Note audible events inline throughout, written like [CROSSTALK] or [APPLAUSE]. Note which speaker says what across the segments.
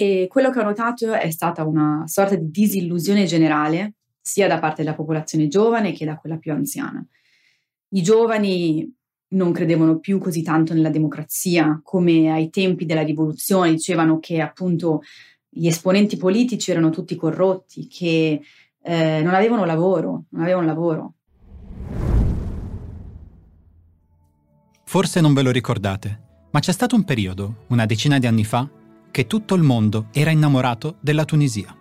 Speaker 1: E quello che ho notato è stata una sorta di disillusione generale, sia da parte della popolazione giovane che da quella più anziana. I giovani non credevano più così tanto nella democrazia come ai tempi della rivoluzione, dicevano che appunto gli esponenti politici erano tutti corrotti, che eh, non avevano lavoro, non avevano lavoro.
Speaker 2: Forse non ve lo ricordate, ma c'è stato un periodo, una decina di anni fa, che tutto il mondo era innamorato della Tunisia.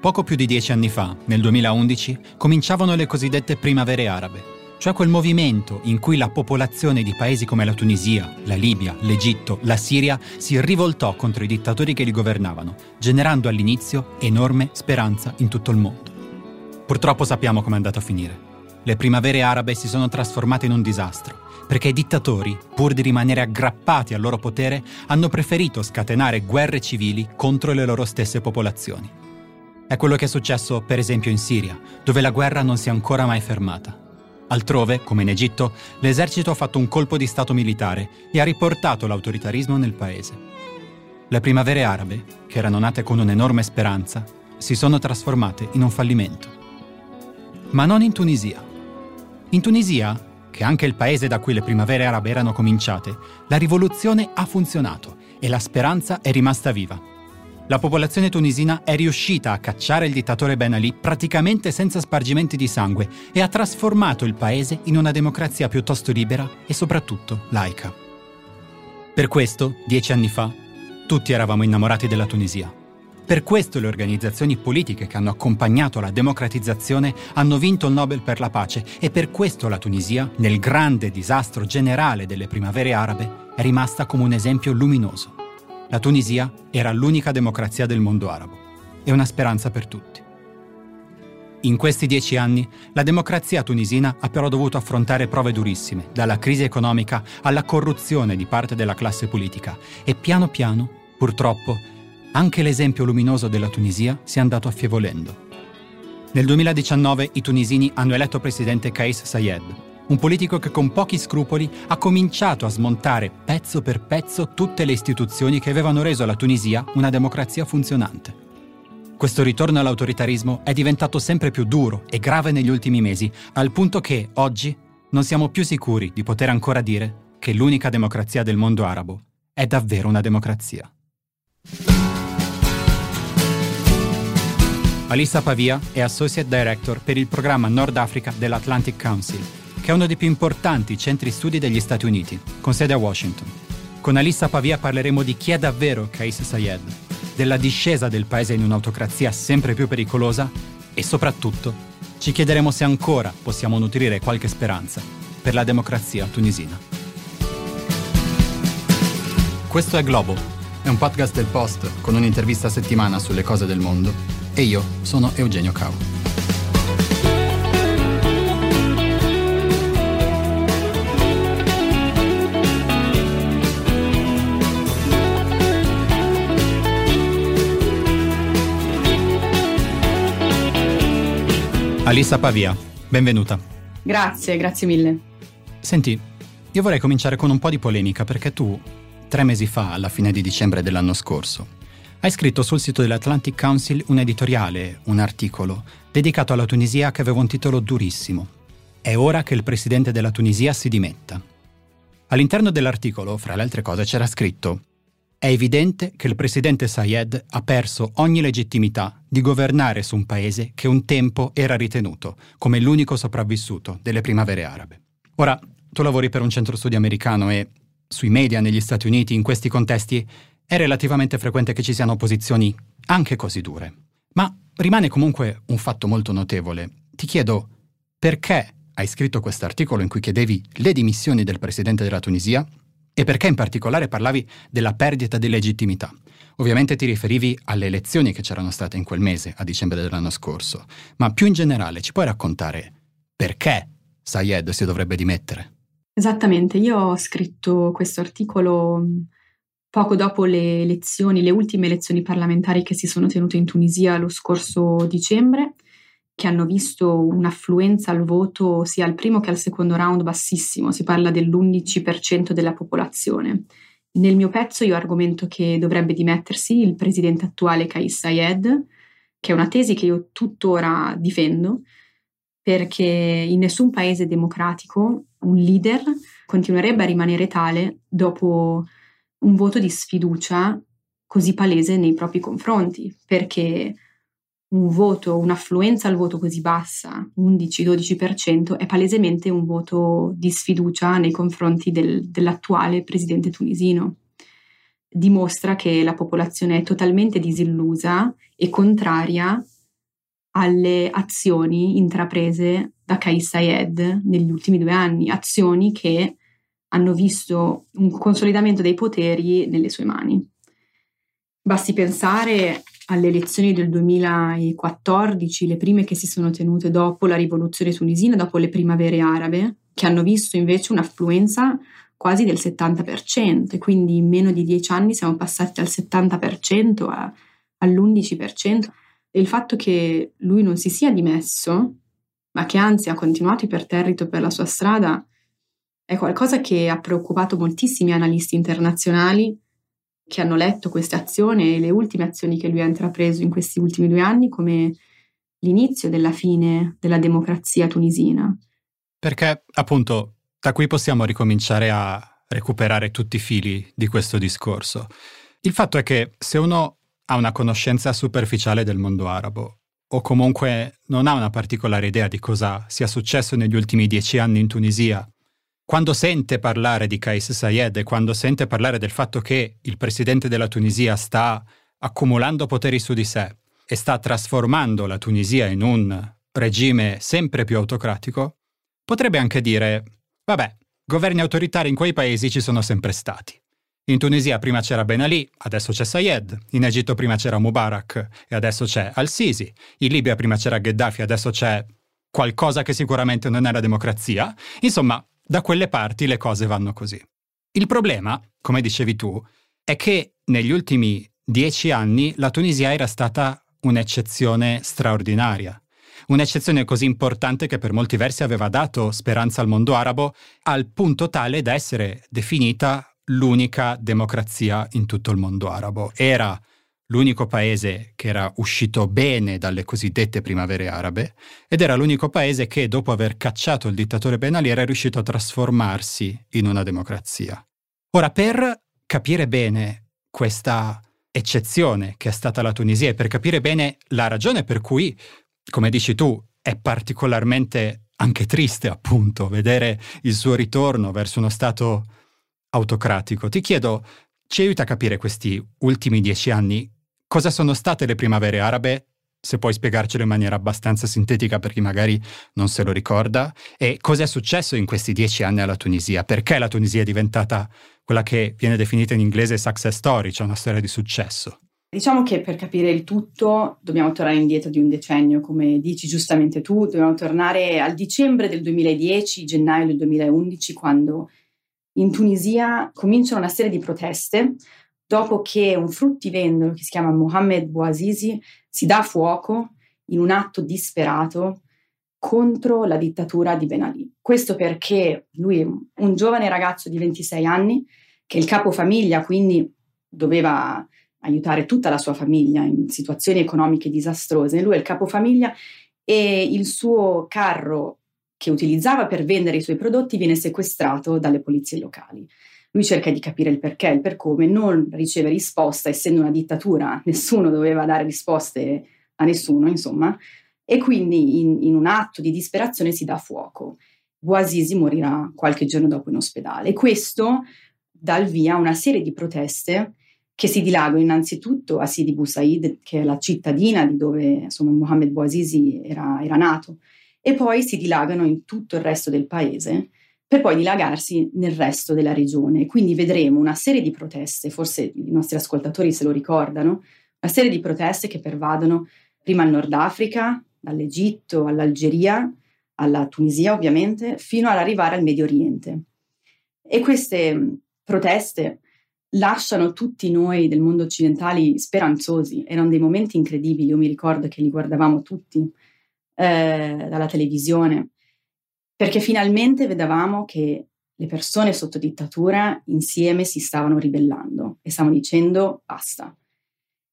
Speaker 2: Poco più di dieci anni fa, nel 2011, cominciavano le cosiddette primavere arabe, cioè quel movimento in cui la popolazione di paesi come la Tunisia, la Libia, l'Egitto, la Siria si rivoltò contro i dittatori che li governavano, generando all'inizio enorme speranza in tutto il mondo. Purtroppo sappiamo come è andato a finire. Le primavere arabe si sono trasformate in un disastro, perché i dittatori, pur di rimanere aggrappati al loro potere, hanno preferito scatenare guerre civili contro le loro stesse popolazioni. È quello che è successo, per esempio, in Siria, dove la guerra non si è ancora mai fermata. Altrove, come in Egitto, l'esercito ha fatto un colpo di Stato militare e ha riportato l'autoritarismo nel paese. Le primavere arabe, che erano nate con un'enorme speranza, si sono trasformate in un fallimento. Ma non in Tunisia. In Tunisia, che anche il paese da cui le primavere arabe erano cominciate, la rivoluzione ha funzionato e la speranza è rimasta viva. La popolazione tunisina è riuscita a cacciare il dittatore Ben Ali praticamente senza spargimenti di sangue e ha trasformato il paese in una democrazia piuttosto libera e soprattutto laica. Per questo, dieci anni fa, tutti eravamo innamorati della Tunisia. Per questo le organizzazioni politiche che hanno accompagnato la democratizzazione hanno vinto il Nobel per la pace e per questo la Tunisia, nel grande disastro generale delle primavere arabe, è rimasta come un esempio luminoso. La Tunisia era l'unica democrazia del mondo arabo e una speranza per tutti. In questi dieci anni la democrazia tunisina ha però dovuto affrontare prove durissime, dalla crisi economica alla corruzione di parte della classe politica e piano piano, purtroppo, anche l'esempio luminoso della Tunisia si è andato affievolendo. Nel 2019 i tunisini hanno eletto presidente Kais Sayed, un politico che con pochi scrupoli ha cominciato a smontare pezzo per pezzo tutte le istituzioni che avevano reso la Tunisia una democrazia funzionante. Questo ritorno all'autoritarismo è diventato sempre più duro e grave negli ultimi mesi, al punto che oggi non siamo più sicuri di poter ancora dire che l'unica democrazia del mondo arabo è davvero una democrazia. Alissa Pavia è Associate Director per il programma Nord Africa dell'Atlantic Council che è uno dei più importanti centri studi degli Stati Uniti, con sede a Washington. Con Alissa Pavia parleremo di chi è davvero Kais Sayed, della discesa del paese in un'autocrazia sempre più pericolosa e soprattutto ci chiederemo se ancora possiamo nutrire qualche speranza per la democrazia tunisina. Questo è Globo, è un podcast del Post con un'intervista a settimana sulle cose del mondo e io sono Eugenio Cau. Alissa Pavia, benvenuta.
Speaker 1: Grazie, grazie mille.
Speaker 2: Senti, io vorrei cominciare con un po' di polemica perché tu, tre mesi fa, alla fine di dicembre dell'anno scorso, hai scritto sul sito dell'Atlantic Council un editoriale, un articolo, dedicato alla Tunisia che aveva un titolo durissimo. È ora che il presidente della Tunisia si dimetta. All'interno dell'articolo, fra le altre cose, c'era scritto è evidente che il presidente Sayed ha perso ogni legittimità di governare su un paese che un tempo era ritenuto come l'unico sopravvissuto delle primavere arabe. Ora, tu lavori per un centro studi americano e sui media negli Stati Uniti, in questi contesti, è relativamente frequente che ci siano posizioni anche così dure. Ma rimane comunque un fatto molto notevole. Ti chiedo perché hai scritto questo articolo in cui chiedevi le dimissioni del presidente della Tunisia e perché in particolare parlavi della perdita di legittimità. Ovviamente ti riferivi alle elezioni che c'erano state in quel mese, a dicembre dell'anno scorso, ma più in generale ci puoi raccontare perché Sayed si dovrebbe dimettere?
Speaker 1: Esattamente, io ho scritto questo articolo poco dopo le elezioni, le ultime elezioni parlamentari che si sono tenute in Tunisia lo scorso dicembre che hanno visto un'affluenza al voto sia al primo che al secondo round bassissimo, si parla dell'11% della popolazione. Nel mio pezzo io argomento che dovrebbe dimettersi il presidente attuale Kais Sayed, che è una tesi che io tuttora difendo, perché in nessun paese democratico un leader continuerebbe a rimanere tale dopo un voto di sfiducia così palese nei propri confronti, perché un voto, un'affluenza al voto così bassa, 11-12%, è palesemente un voto di sfiducia nei confronti del, dell'attuale presidente tunisino. Dimostra che la popolazione è totalmente disillusa e contraria alle azioni intraprese da Kais Sayed negli ultimi due anni, azioni che hanno visto un consolidamento dei poteri nelle sue mani. Basti pensare alle elezioni del 2014, le prime che si sono tenute dopo la rivoluzione tunisina, dopo le primavere arabe, che hanno visto invece un'affluenza quasi del 70% e quindi in meno di dieci anni siamo passati dal 70% a, all'11%. E il fatto che lui non si sia dimesso, ma che anzi ha continuato iperterrito per la sua strada, è qualcosa che ha preoccupato moltissimi analisti internazionali che hanno letto queste azioni e le ultime azioni che lui ha intrapreso in questi ultimi due anni come l'inizio della fine della democrazia tunisina.
Speaker 2: Perché appunto da qui possiamo ricominciare a recuperare tutti i fili di questo discorso. Il fatto è che se uno ha una conoscenza superficiale del mondo arabo o comunque non ha una particolare idea di cosa sia successo negli ultimi dieci anni in Tunisia quando sente parlare di Kais Sayed e quando sente parlare del fatto che il presidente della Tunisia sta accumulando poteri su di sé e sta trasformando la Tunisia in un regime sempre più autocratico, potrebbe anche dire, vabbè, governi autoritari in quei paesi ci sono sempre stati. In Tunisia prima c'era Ben Ali, adesso c'è Sayed, in Egitto prima c'era Mubarak e adesso c'è Al-Sisi, in Libia prima c'era Gheddafi, adesso c'è qualcosa che sicuramente non è la democrazia. Insomma, da quelle parti le cose vanno così. Il problema, come dicevi tu, è che negli ultimi dieci anni la Tunisia era stata un'eccezione straordinaria. Un'eccezione così importante che per molti versi aveva dato speranza al mondo arabo, al punto tale da essere definita l'unica democrazia in tutto il mondo arabo. Era l'unico paese che era uscito bene dalle cosiddette primavere arabe ed era l'unico paese che dopo aver cacciato il dittatore Ben Ali era riuscito a trasformarsi in una democrazia. Ora, per capire bene questa eccezione che è stata la Tunisia e per capire bene la ragione per cui, come dici tu, è particolarmente anche triste appunto vedere il suo ritorno verso uno Stato autocratico, ti chiedo, ci aiuta a capire questi ultimi dieci anni Cosa sono state le primavere arabe? Se puoi spiegarcelo in maniera abbastanza sintetica per chi magari non se lo ricorda. E cosa è successo in questi dieci anni alla Tunisia? Perché la Tunisia è diventata quella che viene definita in inglese success story, cioè una storia di successo?
Speaker 1: Diciamo che per capire il tutto dobbiamo tornare indietro di un decennio, come dici giustamente tu, dobbiamo tornare al dicembre del 2010, gennaio del 2011, quando in Tunisia cominciano una serie di proteste dopo che un fruttivendolo che si chiama Mohamed Bouazizi si dà fuoco in un atto disperato contro la dittatura di Ben Ali. Questo perché lui un giovane ragazzo di 26 anni che è il capofamiglia, quindi doveva aiutare tutta la sua famiglia in situazioni economiche disastrose. Lui è il capofamiglia e il suo carro che utilizzava per vendere i suoi prodotti viene sequestrato dalle polizie locali. Lui cerca di capire il perché, il per come, non riceve risposta, essendo una dittatura, nessuno doveva dare risposte a nessuno, insomma, e quindi in, in un atto di disperazione si dà fuoco. Bouazizi morirà qualche giorno dopo in ospedale. Questo dà il via a una serie di proteste che si dilagano. Innanzitutto a Sidi Bou Said, che è la cittadina di dove insomma, Mohamed Bouazizi era, era nato, e poi si dilagano in tutto il resto del paese per poi dilagarsi nel resto della regione. Quindi vedremo una serie di proteste, forse i nostri ascoltatori se lo ricordano, una serie di proteste che pervadono prima il Nord Africa, dall'Egitto all'Algeria, alla Tunisia ovviamente, fino ad arrivare al Medio Oriente. E queste proteste lasciano tutti noi del mondo occidentale speranzosi, erano dei momenti incredibili, io mi ricordo che li guardavamo tutti eh, dalla televisione perché finalmente vedevamo che le persone sotto dittatura insieme si stavano ribellando e stavano dicendo basta.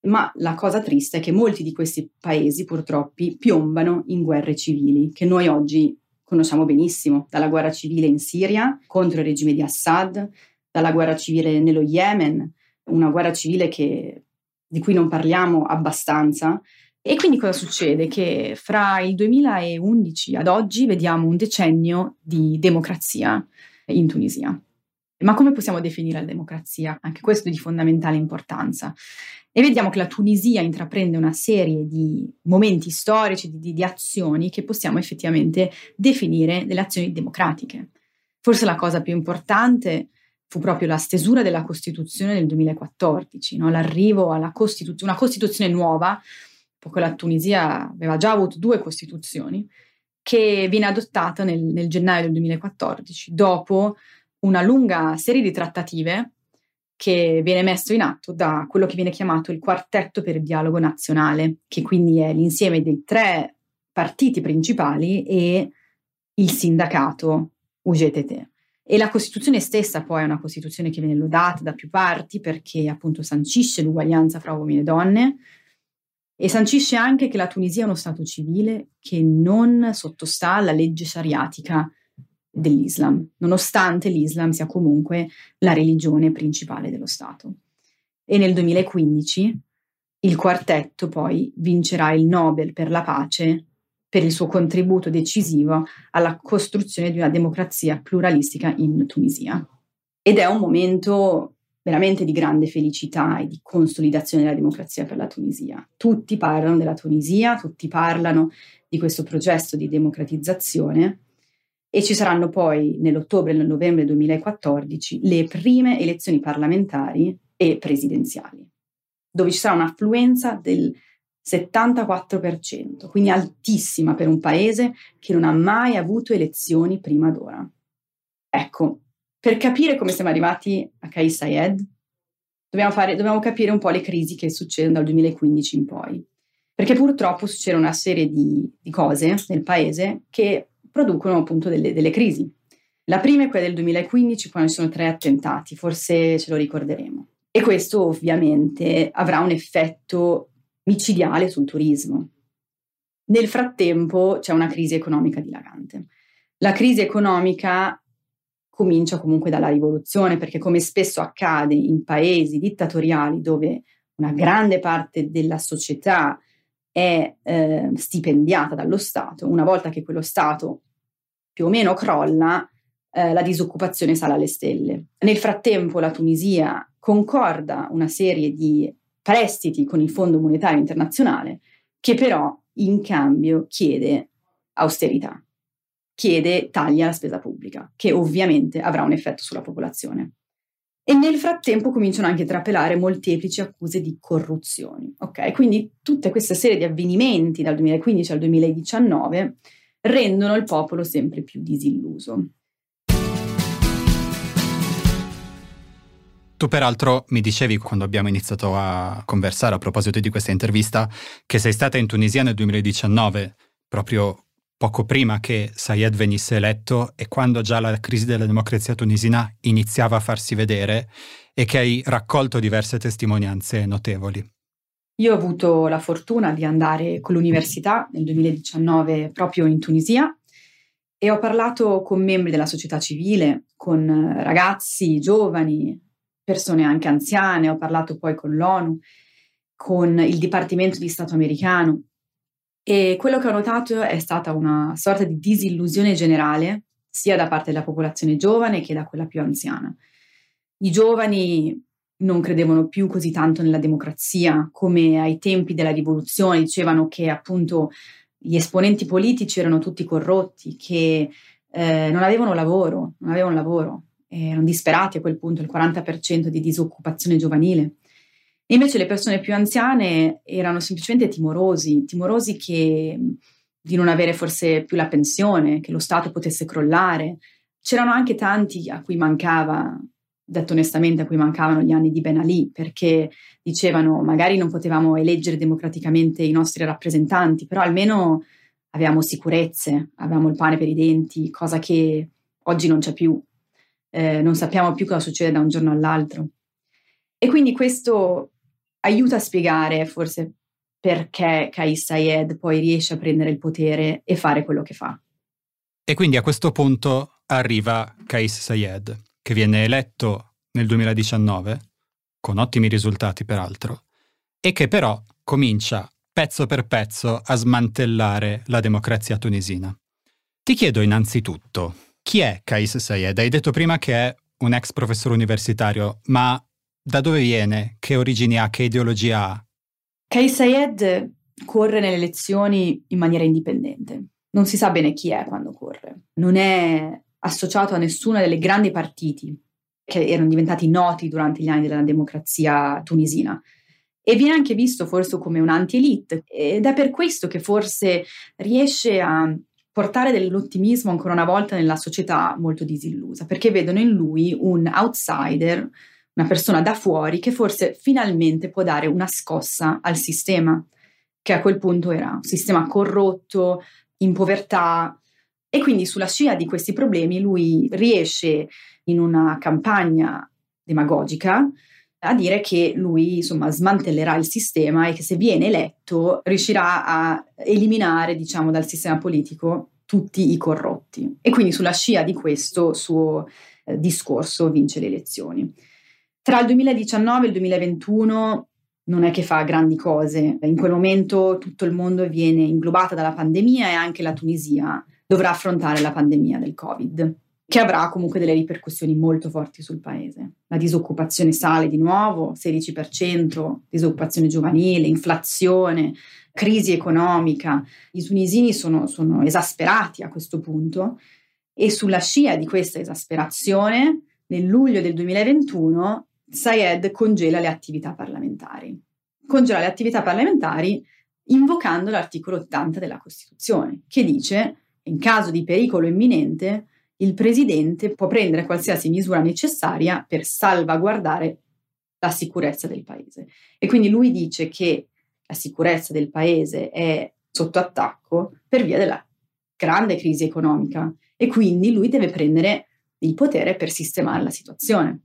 Speaker 1: Ma la cosa triste è che molti di questi paesi purtroppo piombano in guerre civili, che noi oggi conosciamo benissimo, dalla guerra civile in Siria contro il regime di Assad, dalla guerra civile nello Yemen, una guerra civile che, di cui non parliamo abbastanza. E quindi cosa succede? Che fra il 2011 ad oggi vediamo un decennio di democrazia in Tunisia. Ma come possiamo definire la democrazia? Anche questo è di fondamentale importanza. E vediamo che la Tunisia intraprende una serie di momenti storici, di, di azioni che possiamo effettivamente definire delle azioni democratiche. Forse la cosa più importante fu proprio la stesura della Costituzione nel 2014, no? l'arrivo alla Costituzione, una Costituzione nuova, poiché la Tunisia aveva già avuto due Costituzioni, che viene adottata nel, nel gennaio del 2014, dopo una lunga serie di trattative che viene messo in atto da quello che viene chiamato il quartetto per il dialogo nazionale, che quindi è l'insieme dei tre partiti principali e il sindacato UGTT. E la Costituzione stessa poi è una Costituzione che viene lodata da più parti perché appunto sancisce l'uguaglianza fra uomini e donne e sancisce anche che la Tunisia è uno Stato civile che non sottostà alla legge shariatica dell'Islam, nonostante l'Islam sia comunque la religione principale dello Stato. E nel 2015 il quartetto poi vincerà il Nobel per la pace per il suo contributo decisivo alla costruzione di una democrazia pluralistica in Tunisia. Ed è un momento veramente di grande felicità e di consolidazione della democrazia per la Tunisia. Tutti parlano della Tunisia, tutti parlano di questo processo di democratizzazione e ci saranno poi nell'ottobre e nel novembre 2014 le prime elezioni parlamentari e presidenziali, dove ci sarà un'affluenza del 74%, quindi altissima per un paese che non ha mai avuto elezioni prima d'ora. Ecco, per capire come siamo arrivati a Kais Sayed, dobbiamo, fare, dobbiamo capire un po' le crisi che succedono dal 2015 in poi. Perché purtroppo succede una serie di, di cose nel paese che producono appunto delle, delle crisi. La prima è quella del 2015, quando ci sono tre attentati, forse ce lo ricorderemo. E questo ovviamente avrà un effetto micidiale sul turismo. Nel frattempo c'è una crisi economica dilagante. La crisi economica comincia comunque dalla rivoluzione, perché come spesso accade in paesi dittatoriali dove una grande parte della società è eh, stipendiata dallo Stato, una volta che quello Stato più o meno crolla, eh, la disoccupazione sale alle stelle. Nel frattempo la Tunisia concorda una serie di prestiti con il Fondo Monetario Internazionale, che però in cambio chiede austerità, chiede tagli alla spesa pubblica, che ovviamente avrà un effetto sulla popolazione. E nel frattempo cominciano anche a trapelare molteplici accuse di corruzione. Ok, quindi tutte queste serie di avvenimenti dal 2015 al 2019 rendono il popolo sempre più disilluso.
Speaker 2: Tu peraltro mi dicevi quando abbiamo iniziato a conversare a proposito di questa intervista che sei stata in Tunisia nel 2019, proprio poco prima che Sayed venisse eletto e quando già la crisi della democrazia tunisina iniziava a farsi vedere e che hai raccolto diverse testimonianze notevoli.
Speaker 1: Io ho avuto la fortuna di andare con l'università nel 2019 proprio in Tunisia e ho parlato con membri della società civile, con ragazzi, giovani, persone anche anziane, ho parlato poi con l'ONU, con il Dipartimento di Stato americano e quello che ho notato è stata una sorta di disillusione generale sia da parte della popolazione giovane che da quella più anziana. I giovani non credevano più così tanto nella democrazia come ai tempi della rivoluzione, dicevano che appunto gli esponenti politici erano tutti corrotti, che eh, non avevano lavoro, non avevano lavoro erano disperati a quel punto, il 40% di disoccupazione giovanile. Invece le persone più anziane erano semplicemente timorosi, timorosi che, di non avere forse più la pensione, che lo Stato potesse crollare. C'erano anche tanti a cui mancava, detto onestamente, a cui mancavano gli anni di Ben Ali, perché dicevano magari non potevamo eleggere democraticamente i nostri rappresentanti, però almeno avevamo sicurezze, avevamo il pane per i denti, cosa che oggi non c'è più. eh, non sappiamo più cosa succede da un giorno all'altro. E quindi questo aiuta a spiegare forse perché Kais Sayed poi riesce a prendere il potere e fare quello che fa.
Speaker 2: E quindi a questo punto arriva Kais Sayed, che viene eletto nel 2019, con ottimi risultati peraltro, e che però comincia pezzo per pezzo a smantellare la democrazia tunisina. Ti chiedo innanzitutto, chi è Kais Sayed? Hai detto prima che è un ex professore universitario, ma da dove viene? Che origini ha? Che ideologia ha?
Speaker 1: Kais Sayed corre nelle elezioni in maniera indipendente. Non si sa bene chi è quando corre. Non è associato a nessuna delle grandi partiti che erano diventati noti durante gli anni della democrazia tunisina. E viene anche visto forse come un anti-elite ed è per questo che forse riesce a portare dell'ottimismo ancora una volta nella società molto disillusa, perché vedono in lui un outsider, una persona da fuori che forse finalmente può dare una scossa al sistema, che a quel punto era un sistema corrotto, in povertà. E quindi sulla scia di questi problemi lui riesce in una campagna demagogica a dire che lui insomma smantellerà il sistema e che se viene eletto riuscirà a eliminare diciamo dal sistema politico tutti i corrotti e quindi sulla scia di questo suo eh, discorso vince le elezioni. Tra il 2019 e il 2021 non è che fa grandi cose, in quel momento tutto il mondo viene inglobato dalla pandemia e anche la Tunisia dovrà affrontare la pandemia del Covid che avrà comunque delle ripercussioni molto forti sul paese. La disoccupazione sale di nuovo, 16%, disoccupazione giovanile, inflazione, crisi economica. I tunisini sono, sono esasperati a questo punto e sulla scia di questa esasperazione, nel luglio del 2021, Sayed congela le attività parlamentari. Congela le attività parlamentari invocando l'articolo 80 della Costituzione, che dice, in caso di pericolo imminente, il presidente può prendere qualsiasi misura necessaria per salvaguardare la sicurezza del paese. E quindi lui dice che la sicurezza del paese è sotto attacco per via della grande crisi economica e quindi lui deve prendere il potere per sistemare la situazione.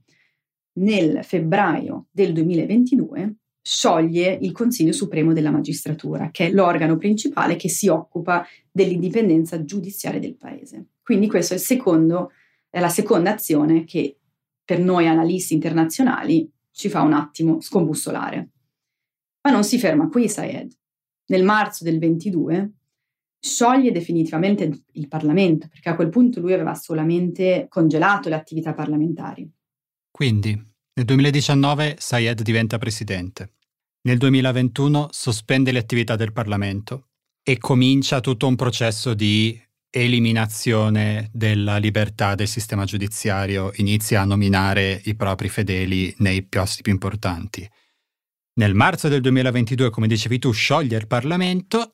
Speaker 1: Nel febbraio del 2022 scioglie il Consiglio Supremo della Magistratura, che è l'organo principale che si occupa dell'indipendenza giudiziaria del paese. Quindi questo è, è la seconda azione che per noi analisti internazionali ci fa un attimo scombussolare. Ma non si ferma qui Sayed. Nel marzo del 22 scioglie definitivamente il Parlamento, perché a quel punto lui aveva solamente congelato le attività parlamentari.
Speaker 2: Quindi, nel 2019 Sayed diventa presidente. Nel 2021 sospende le attività del Parlamento e comincia tutto un processo di eliminazione della libertà del sistema giudiziario, inizia a nominare i propri fedeli nei posti più importanti. Nel marzo del 2022, come dicevi tu, scioglie il Parlamento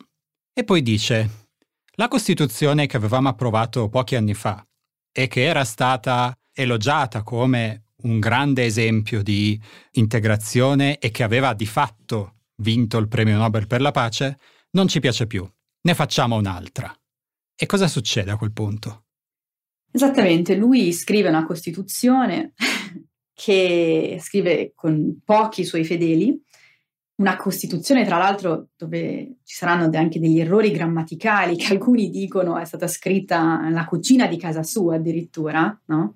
Speaker 2: e poi dice la Costituzione che avevamo approvato pochi anni fa e che era stata elogiata come un grande esempio di integrazione e che aveva di fatto vinto il premio Nobel per la pace, non ci piace più. Ne facciamo un'altra. E cosa succede a quel punto?
Speaker 1: Esattamente, lui scrive una Costituzione [LAUGHS] che scrive con pochi suoi fedeli, una Costituzione tra l'altro dove ci saranno anche degli errori grammaticali [LAUGHS] che alcuni dicono è stata scritta nella cucina di casa sua addirittura, no?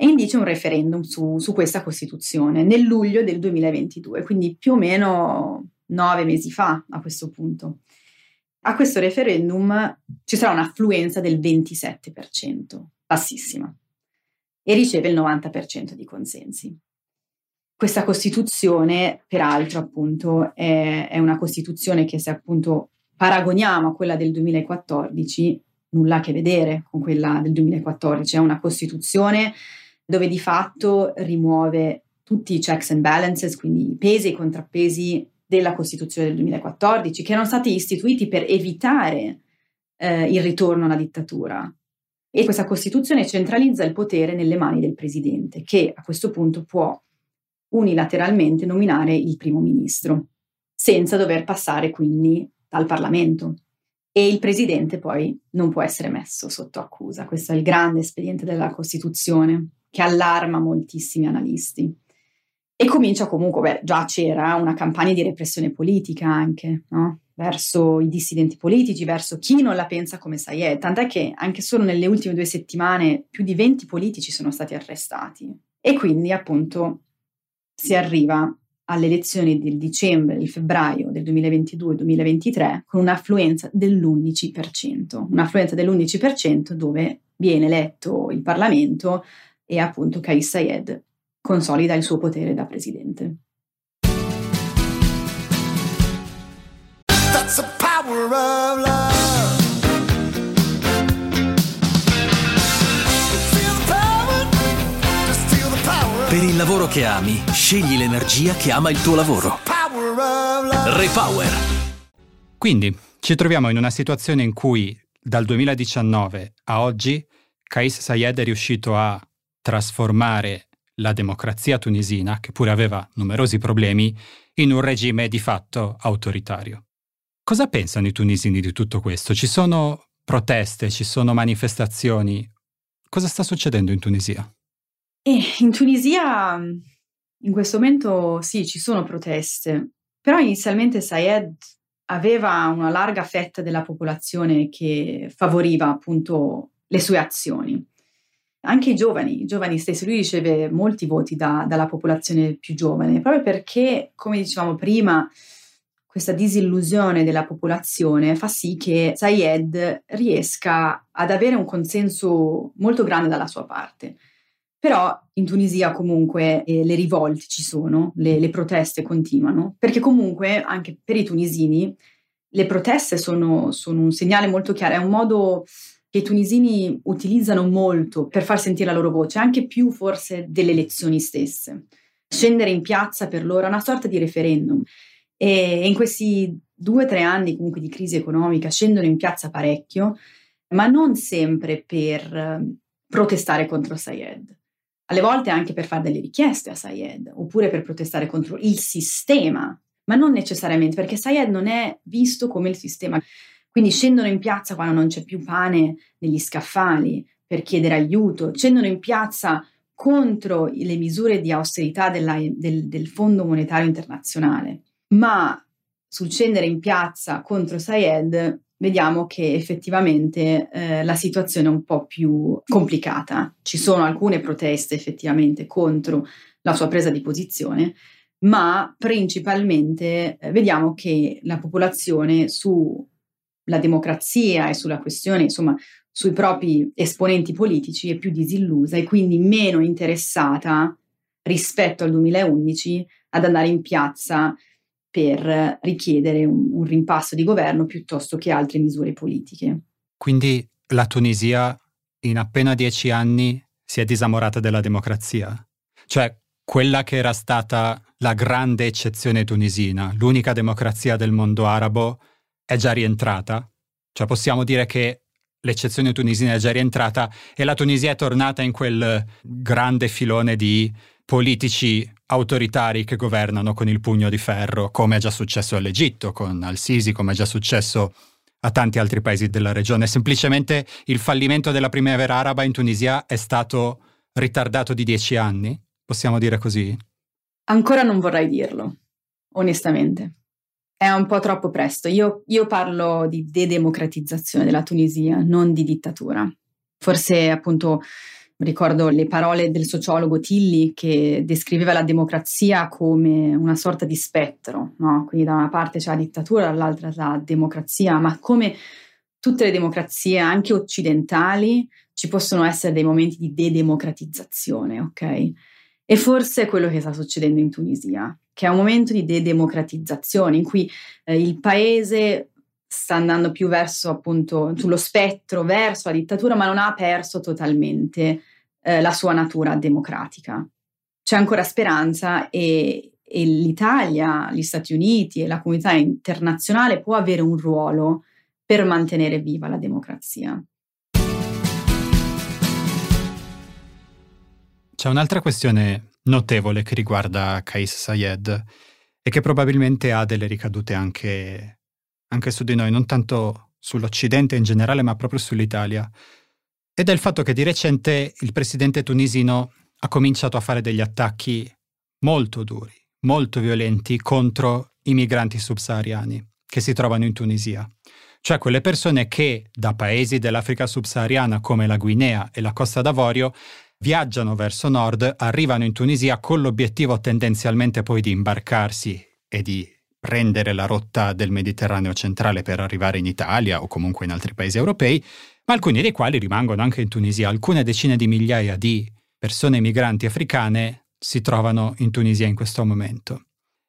Speaker 1: E indice un referendum su, su questa Costituzione nel luglio del 2022, quindi più o meno nove mesi fa a questo punto a questo referendum ci sarà un'affluenza del 27%, bassissima, e riceve il 90% di consensi. Questa Costituzione, peraltro, appunto, è, è una Costituzione che se appunto paragoniamo a quella del 2014, nulla a che vedere con quella del 2014, è una Costituzione dove di fatto rimuove tutti i checks and balances, quindi i pesi e i contrappesi della Costituzione del 2014, che erano stati istituiti per evitare eh, il ritorno alla dittatura. E questa Costituzione centralizza il potere nelle mani del Presidente, che a questo punto può unilateralmente nominare il primo ministro, senza dover passare quindi dal Parlamento. E il Presidente poi non può essere messo sotto accusa. Questo è il grande espediente della Costituzione. Che allarma moltissimi analisti. E comincia comunque, beh, già c'era una campagna di repressione politica anche, no? verso i dissidenti politici, verso chi non la pensa come Sayed, tant'è che anche solo nelle ultime due settimane più di 20 politici sono stati arrestati. E quindi appunto si arriva alle elezioni del dicembre, del febbraio del 2022-2023 con un'affluenza dell'11%, un'affluenza dell'11% dove viene eletto il Parlamento e appunto Kais Sayed consolida il suo potere da presidente.
Speaker 3: Per il lavoro che ami, scegli l'energia che ama il tuo lavoro. Repower.
Speaker 2: Quindi ci troviamo in una situazione in cui dal 2019 a oggi Kais Sayed è riuscito a trasformare la democrazia tunisina, che pure aveva numerosi problemi, in un regime di fatto autoritario. Cosa pensano i tunisini di tutto questo? Ci sono proteste, ci sono manifestazioni. Cosa sta succedendo in Tunisia?
Speaker 1: E in Tunisia in questo momento sì, ci sono proteste, però inizialmente Sayed aveva una larga fetta della popolazione che favoriva appunto le sue azioni. Anche i giovani, i giovani stessi, lui riceve molti voti da, dalla popolazione più giovane, proprio perché, come dicevamo prima, questa disillusione della popolazione fa sì che Sayed riesca ad avere un consenso molto grande dalla sua parte. Però in Tunisia comunque eh, le rivolte ci sono, le, le, proteste continuano, perché comunque anche per i tunisini le proteste sono, sono un segnale molto chiaro, è un modo che i tunisini utilizzano molto per far sentire la loro voce, anche più forse delle elezioni stesse. Scendere in piazza per loro è una sorta di referendum e in questi due o tre anni comunque di crisi economica scendono in piazza parecchio, ma non sempre per eh, protestare contro Sayed alle volte anche per fare delle richieste a Sayed, oppure per protestare contro il sistema, ma non necessariamente, perché Sayed non è visto come il sistema. Quindi scendono in piazza quando non c'è più pane negli scaffali per chiedere aiuto, scendono in piazza contro le misure di austerità della, del, del Fondo Monetario Internazionale, ma sul scendere in piazza contro Sayed vediamo che effettivamente eh, la situazione è un po' più complicata. Ci sono alcune proteste effettivamente contro la sua presa di posizione, ma principalmente eh, vediamo che la popolazione sulla democrazia e sulla questione, insomma, sui propri esponenti politici è più disillusa e quindi meno interessata rispetto al 2011 ad andare in piazza per richiedere un, un rimpasso di governo piuttosto che altre misure politiche.
Speaker 2: Quindi la Tunisia in appena dieci anni si è disamorata della democrazia? Cioè quella che era stata la grande eccezione tunisina, l'unica democrazia del mondo arabo, è già rientrata? Cioè possiamo dire che l'eccezione tunisina è già rientrata e la Tunisia è tornata in quel grande filone di politici autoritari che governano con il pugno di ferro, come è già successo all'Egitto con Al-Sisi, come è già successo a tanti altri paesi della regione. Semplicemente il fallimento della primavera araba in Tunisia è stato ritardato di dieci anni, possiamo dire così?
Speaker 1: Ancora non vorrei dirlo, onestamente. È un po' troppo presto. Io, io parlo di dedemocratizzazione della Tunisia, non di dittatura. Forse appunto Ricordo le parole del sociologo Tilly che descriveva la democrazia come una sorta di spettro, no? quindi da una parte c'è la dittatura, dall'altra la democrazia, ma come tutte le democrazie, anche occidentali, ci possono essere dei momenti di dedemocratizzazione, ok? E forse è quello che sta succedendo in Tunisia, che è un momento di dedemocratizzazione in cui eh, il paese sta andando più verso appunto sullo spettro, verso la dittatura, ma non ha perso totalmente eh, la sua natura democratica. C'è ancora speranza e, e l'Italia, gli Stati Uniti e la comunità internazionale può avere un ruolo per mantenere viva la democrazia.
Speaker 2: C'è un'altra questione notevole che riguarda Kais Sayed e che probabilmente ha delle ricadute anche anche su di noi, non tanto sull'Occidente in generale, ma proprio sull'Italia. e del fatto che di recente il presidente tunisino ha cominciato a fare degli attacchi molto duri, molto violenti contro i migranti subsahariani che si trovano in Tunisia. Cioè quelle persone che da paesi dell'Africa subsahariana come la Guinea e la Costa d'Avorio viaggiano verso nord, arrivano in Tunisia con l'obiettivo tendenzialmente poi di imbarcarsi e di prendere la rotta del Mediterraneo centrale per arrivare in Italia o comunque in altri paesi europei ma alcuni dei quali rimangono anche in Tunisia. Alcune decine di migliaia di persone migranti africane si trovano in Tunisia in questo momento.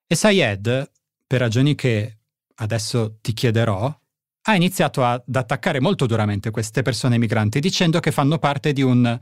Speaker 2: E Sayed, per ragioni che adesso ti chiederò, ha iniziato ad attaccare molto duramente queste persone migranti dicendo che fanno parte di un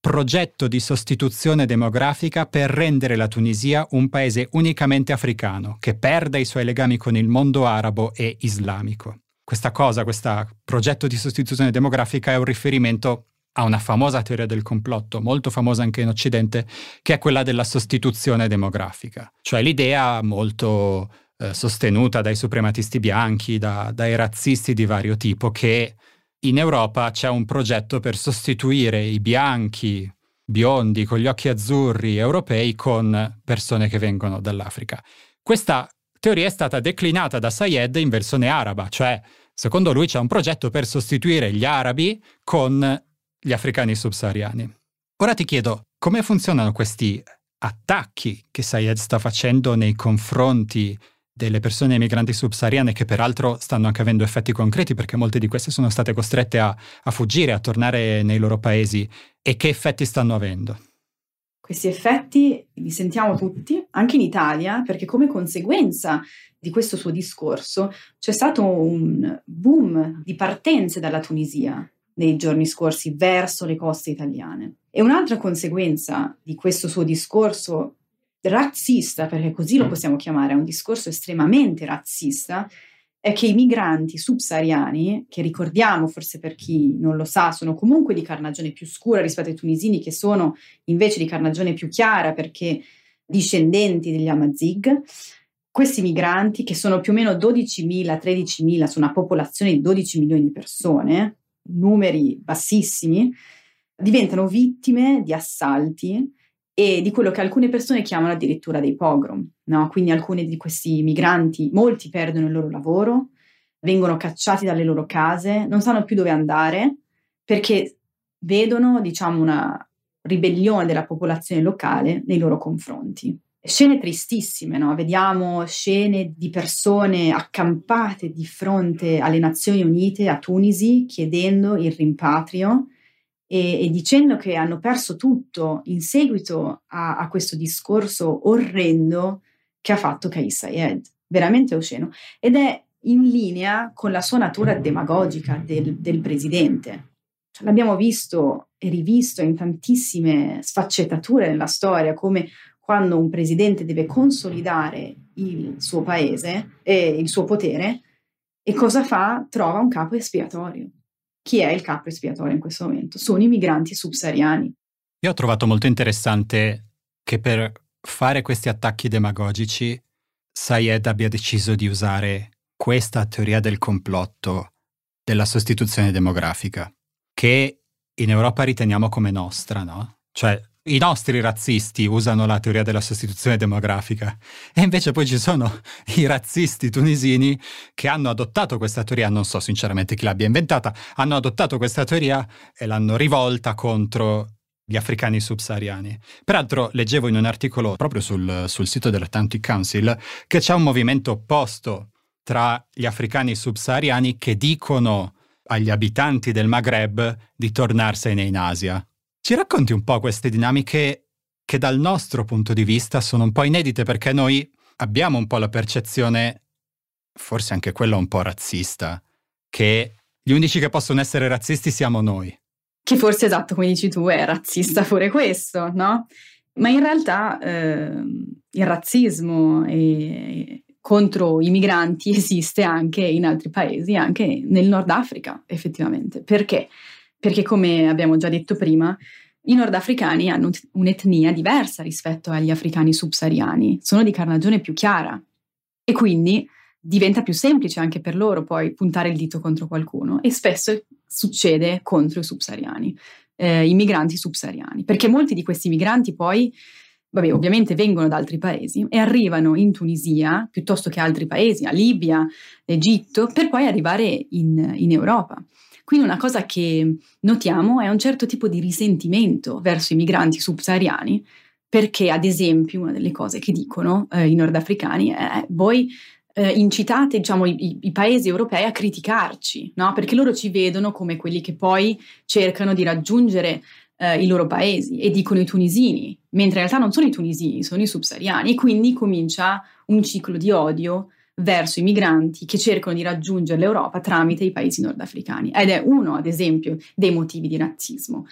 Speaker 2: progetto di sostituzione demografica per rendere la Tunisia un paese unicamente africano, che perda i suoi legami con il mondo arabo e islamico. Questa cosa, questo progetto di sostituzione demografica è un riferimento a una famosa teoria del complotto, molto famosa anche in Occidente, che è quella della sostituzione demografica, cioè l'idea molto eh, sostenuta dai suprematisti bianchi, da, dai razzisti di vario tipo, che in Europa c'è un progetto per sostituire i bianchi, biondi, con gli occhi azzurri europei con persone che vengono dall'Africa. Questa teoria è stata declinata da Sayed in versione araba, cioè secondo lui c'è un progetto per sostituire gli arabi con gli africani subsahariani. Ora ti chiedo, come funzionano questi attacchi che Sayed sta facendo nei confronti delle persone migranti subsahariane che peraltro stanno anche avendo effetti concreti perché molte di queste sono state costrette a, a fuggire, a tornare nei loro paesi e che effetti stanno avendo?
Speaker 1: Questi effetti li sentiamo tutti, anche in Italia, perché come conseguenza di questo suo discorso c'è stato un boom di partenze dalla Tunisia nei giorni scorsi verso le coste italiane. E un'altra conseguenza di questo suo discorso razzista, perché così lo possiamo chiamare, è un discorso estremamente razzista, è che i migranti subsahariani, che ricordiamo forse per chi non lo sa, sono comunque di carnagione più scura rispetto ai tunisini, che sono invece di carnagione più chiara perché discendenti degli Amazigh, questi migranti, che sono più o meno 12.000, 13.000 su una popolazione di 12 milioni di persone, numeri bassissimi, diventano vittime di assalti e di quello che alcune persone chiamano addirittura dei pogrom. No? Quindi alcuni di questi migranti, molti perdono il loro lavoro, vengono cacciati dalle loro case, non sanno più dove andare perché vedono, diciamo, una ribellione della popolazione locale nei loro confronti. Scene tristissime, no? Vediamo scene di persone accampate di fronte alle Nazioni Unite a Tunisi chiedendo il rimpatrio e, e, dicendo che hanno perso tutto in seguito a, a, questo discorso orrendo che ha fatto Kais Sayed, veramente osceno, ed è in linea con la sua natura demagogica del, del presidente. Cioè, l'abbiamo visto e rivisto in tantissime sfaccettature nella storia, come quando un presidente deve consolidare il suo paese e il suo potere, e cosa fa? Trova un capo espiatorio chi è il capo espiatorio in questo momento? Sono i migranti subsahariani.
Speaker 2: Io ho trovato molto interessante che per fare questi attacchi demagogici Sayed abbia deciso di usare questa teoria del complotto della sostituzione demografica, che in Europa riteniamo come nostra, no? Cioè i nostri razzisti usano la teoria della sostituzione demografica. E invece poi ci sono i razzisti tunisini che hanno adottato questa teoria, non so sinceramente chi l'abbia inventata, hanno adottato questa teoria e l'hanno rivolta contro gli africani subsahariani. Peraltro leggevo in un articolo proprio sul, sul sito dell'Atlantic Council che c'è un movimento opposto tra gli africani subsahariani che dicono agli abitanti del Maghreb di tornarsene in Asia ci racconti un po' queste dinamiche che dal nostro punto di vista sono un po' inedite perché noi abbiamo un po' la percezione, forse anche quella un po' razzista, che gli unici che possono essere razzisti siamo noi.
Speaker 1: Che forse esatto, come dici tu, è razzista pure questo, no? Ma in realtà eh, il razzismo e, contro i migranti esiste anche in altri paesi, anche nel Nord Africa, effettivamente. Perché? Perché come abbiamo già detto prima, i nordafricani hanno un'etnia diversa rispetto agli africani subsahariani, sono di carnagione più chiara. E quindi diventa più semplice anche per loro poi puntare il dito contro qualcuno. E spesso succede contro i subsahariani, eh, i migranti subsahariani, perché molti di questi migranti poi vabbè, ovviamente vengono da altri paesi e arrivano in Tunisia piuttosto che altri paesi, a Libia, Egitto, per poi arrivare in, in Europa. Quindi una cosa che notiamo è un certo tipo di risentimento verso i migranti subsahariani, perché ad esempio una delle cose che dicono eh, i nordafricani è voi eh, incitate diciamo, i, i, paesi europei a criticarci, no? perché loro ci vedono come quelli che poi cercano di raggiungere eh, i loro paesi e dicono i tunisini, mentre in realtà non sono i tunisini, sono i subsahariani e quindi comincia un ciclo di odio verso i migranti che cercano di raggiungere l'Europa tramite i paesi nordafricani ed è uno, ad esempio, dei motivi di razzismo.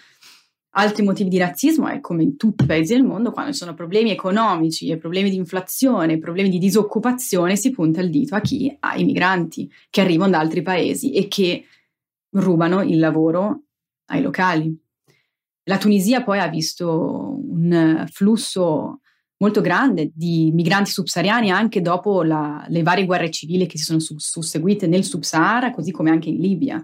Speaker 1: Altri motivi di razzismo è come in tutti i paesi del mondo, quando ci sono problemi economici problemi di inflazione, problemi di disoccupazione, si punta il dito a chi? Ai migranti che arrivano da altri paesi e che rubano il lavoro ai locali. La Tunisia poi ha visto un flusso molto grande di migranti subsahariani anche dopo la, le varie guerre civili che si sono susseguite nel Sub-Sahara, così come anche in Libia.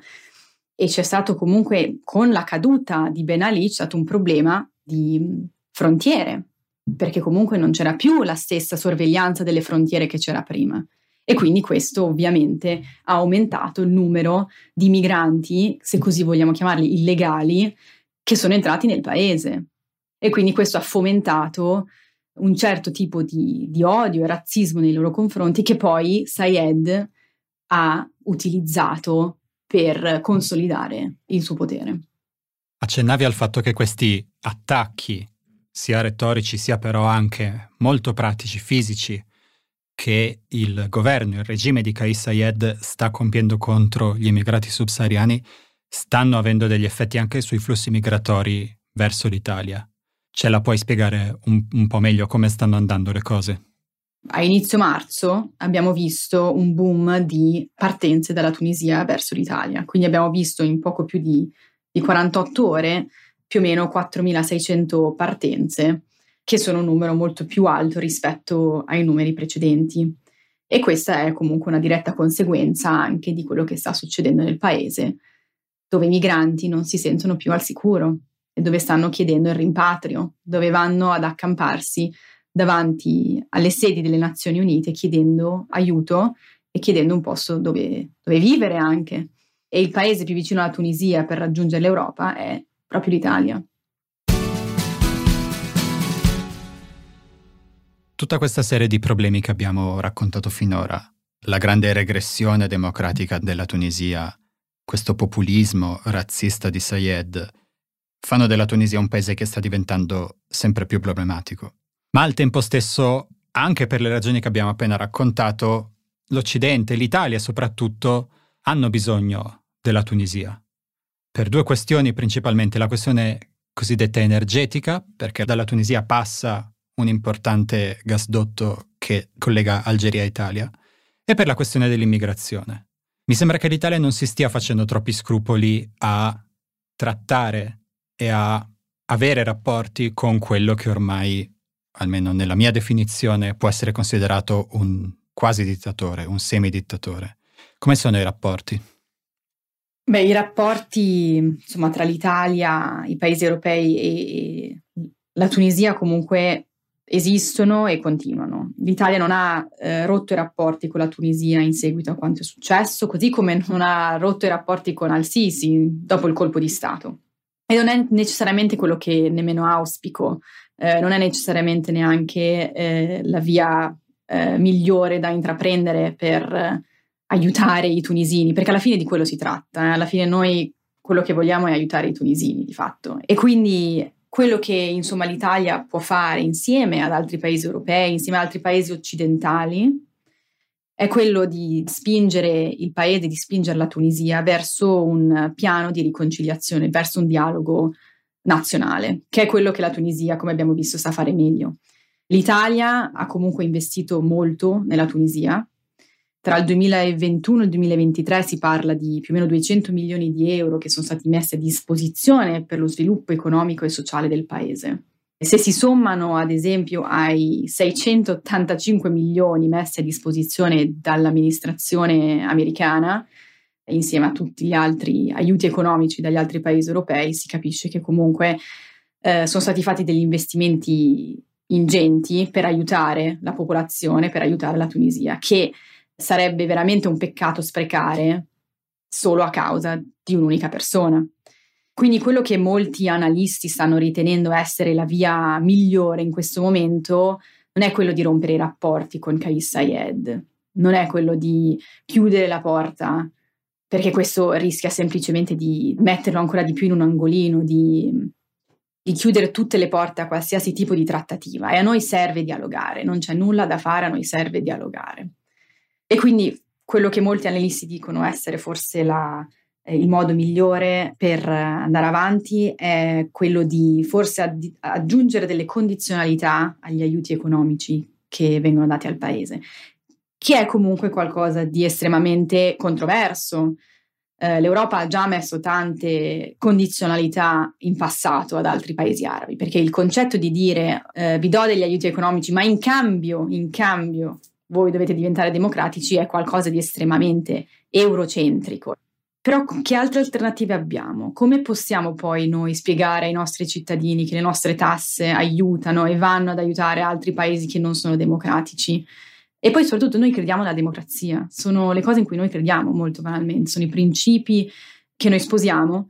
Speaker 1: E c'è stato comunque, con la caduta di Ben Ali, c'è stato un problema di frontiere, perché comunque non c'era più la stessa sorveglianza delle frontiere che c'era prima. E quindi questo ovviamente ha aumentato il numero di migranti, se così vogliamo chiamarli, illegali, che sono entrati nel paese. E quindi questo ha fomentato un certo tipo di, di odio e razzismo nei loro confronti che poi Sayed ha utilizzato per consolidare il suo potere.
Speaker 2: Accennavi al fatto che questi attacchi, sia retorici sia però anche molto pratici, fisici, che il governo, il regime di Kais Sayed sta compiendo contro gli immigrati subsahariani stanno avendo degli effetti anche sui flussi migratori verso l'Italia. Ce la puoi spiegare un, un po' meglio come stanno andando le cose?
Speaker 1: A inizio marzo abbiamo visto un boom di partenze dalla Tunisia verso l'Italia, quindi abbiamo visto in poco più di, di 48 ore più o meno 4.600 partenze, che sono un numero molto più alto rispetto ai numeri precedenti. E questa è comunque una diretta conseguenza anche di quello che sta succedendo nel paese, dove i migranti non si sentono più al sicuro dove stanno chiedendo il rimpatrio, dove vanno ad accamparsi davanti alle sedi delle Nazioni Unite chiedendo aiuto e chiedendo un posto dove, dove vivere anche. E il paese più vicino alla Tunisia per raggiungere l'Europa è proprio l'Italia.
Speaker 2: Tutta questa serie di problemi che abbiamo raccontato finora, la grande regressione democratica della Tunisia, questo populismo razzista di Sayed fanno della Tunisia un paese che sta diventando sempre più problematico. Ma al tempo stesso, anche per le ragioni che abbiamo appena raccontato, l'Occidente, l'Italia soprattutto, hanno bisogno della Tunisia. Per due questioni principalmente, la questione cosiddetta energetica, perché dalla Tunisia passa un importante gasdotto che collega Algeria e Italia, e per la questione dell'immigrazione. Mi sembra che l'Italia non si stia facendo troppi scrupoli a trattare e a avere rapporti con quello che ormai, almeno nella mia definizione, può essere considerato un quasi dittatore, un semidittatore. Come sono i rapporti?
Speaker 1: Beh, i rapporti insomma, tra l'Italia, i paesi europei e la Tunisia comunque esistono e continuano. L'Italia non ha eh, rotto i rapporti con la Tunisia in seguito a quanto è successo, così come non ha rotto i rapporti con Al-Sisi dopo il colpo di Stato. E non è necessariamente quello che nemmeno auspico, eh, non è necessariamente neanche eh, la via eh, migliore da intraprendere per aiutare i tunisini, perché alla fine di quello si tratta, eh. alla fine noi quello che vogliamo è aiutare i tunisini di fatto. E quindi quello che insomma l'Italia può fare insieme ad altri paesi europei, insieme ad altri paesi occidentali, è quello di spingere il paese, di spingere la Tunisia verso un piano di riconciliazione, verso un dialogo nazionale, che è quello che la Tunisia, come abbiamo visto, sa fare meglio. L'Italia ha comunque investito molto nella Tunisia, tra il 2021 e il 2023 si parla di più o meno 200 milioni di euro che sono stati messi a disposizione per lo sviluppo economico e sociale del paese. Se si sommano ad esempio ai 685 milioni messi a disposizione dall'amministrazione americana, insieme a tutti gli altri aiuti economici dagli altri paesi europei, si capisce che comunque eh, sono stati fatti degli investimenti ingenti per aiutare la popolazione, per aiutare la Tunisia, che sarebbe veramente un peccato sprecare solo a causa di un'unica persona. Quindi quello che molti analisti stanno ritenendo essere la via migliore in questo momento non è quello di rompere i rapporti con Kais Sayed, non è quello di chiudere la porta, perché questo rischia semplicemente di metterlo ancora di più in un angolino, di, di chiudere tutte le porte a qualsiasi tipo di trattativa. E a noi serve dialogare, non c'è nulla da fare, a noi serve dialogare. E quindi quello che molti analisti dicono essere forse la, il modo migliore per andare avanti è quello di forse aggiungere delle condizionalità agli aiuti economici che vengono dati al paese, che è comunque qualcosa di estremamente controverso. Eh, L'Europa ha già messo tante condizionalità in passato ad altri paesi arabi, perché il concetto di dire eh, vi do degli aiuti economici, ma in cambio, in cambio voi dovete diventare democratici è qualcosa di estremamente eurocentrico. Però che altre alternative abbiamo? Come possiamo poi noi spiegare ai nostri cittadini che le nostre tasse aiutano e vanno ad aiutare altri paesi che non sono democratici? E poi soprattutto noi crediamo nella democrazia, sono le cose in cui noi crediamo molto banalmente, sono i principi che noi sposiamo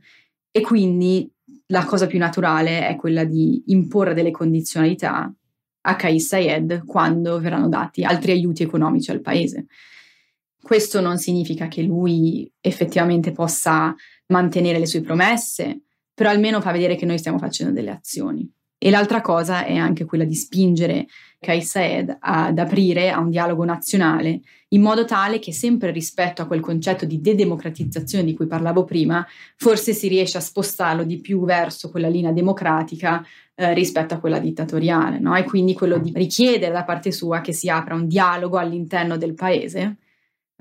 Speaker 1: e quindi la cosa più naturale è quella di imporre delle condizionalità a Kais Sayed quando verranno dati altri aiuti economici al paese. Questo non significa che lui effettivamente possa mantenere le sue promesse, però almeno fa vedere che noi stiamo facendo delle azioni. E l'altra cosa è anche quella di spingere Kais Saed ad aprire a un dialogo nazionale in modo tale che sempre rispetto a quel concetto di dedemocratizzazione di cui parlavo prima, forse si riesce a spostarlo di più verso quella linea democratica eh, rispetto a quella dittatoriale, no? E quindi quello di richiedere da parte sua che si apra un dialogo all'interno del paese,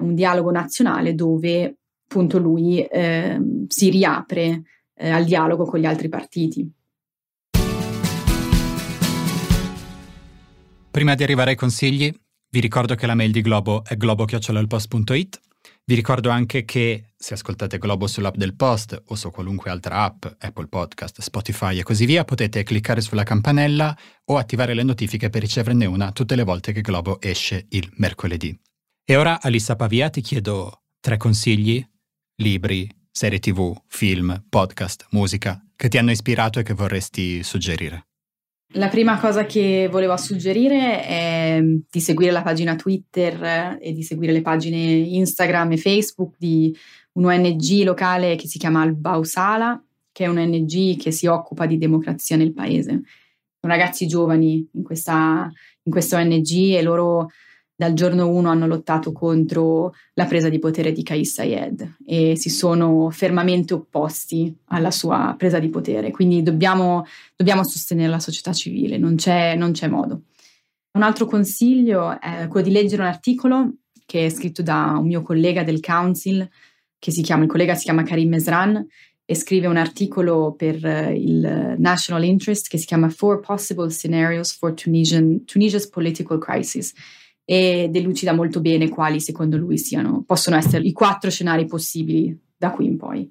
Speaker 1: un dialogo nazionale dove appunto lui eh, si riapre eh, al dialogo con gli altri partiti.
Speaker 2: Prima di arrivare ai consigli, vi ricordo che la mail di Globo è globo.it. Vi ricordo anche che se ascoltate Globo sull'app del Post o su qualunque altra app, Apple Podcast, Spotify e così via, potete cliccare sulla campanella o attivare le notifiche per riceverne una tutte le volte che Globo esce il mercoledì. E ora, Alissa Pavia, ti chiedo tre consigli, libri, serie tv, film, podcast, musica, che ti hanno ispirato e che vorresti suggerire.
Speaker 1: La prima cosa che volevo suggerire è di seguire la pagina Twitter e di seguire le pagine Instagram e Facebook di un'ONG locale che si chiama Al Bausala, che è un'ONG che si occupa di democrazia nel paese. Sono ragazzi giovani in questa, in questa ONG e loro dal giorno 1 hanno lottato contro la presa di potere di Kais Sayed e si sono fermamente opposti alla sua presa di potere. Quindi dobbiamo, dobbiamo sostenere la società civile, non c'è, non c'è modo. Un altro consiglio è quello di leggere un articolo che è scritto da un mio collega del Council, che si chiama, il collega si chiama Karim Mesran, e scrive un articolo per il National Interest che si chiama Four Possible Scenarios for Tunisian, Tunisia's Political Crisis ed elucida molto bene quali secondo lui siano, possono essere i quattro scenari possibili da qui in poi.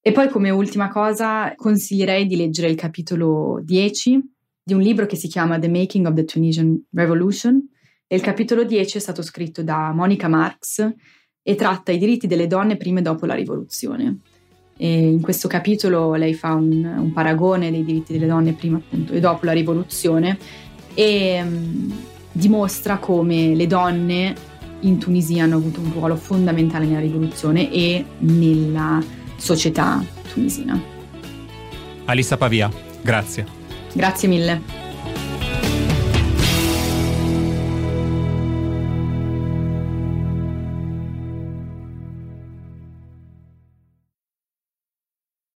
Speaker 1: E poi come ultima cosa consiglierei di leggere il capitolo 10 di un libro che si chiama The Making of the Tunisian Revolution e il capitolo 10 è stato scritto da Monica Marx e tratta i diritti delle donne prima e dopo la rivoluzione. E in questo capitolo lei fa un, un paragone dei diritti delle donne prima appunto e dopo la rivoluzione e dimostra come le donne in Tunisia hanno avuto un ruolo fondamentale nella rivoluzione e nella società tunisina.
Speaker 2: Alissa Pavia, grazie.
Speaker 1: Grazie mille.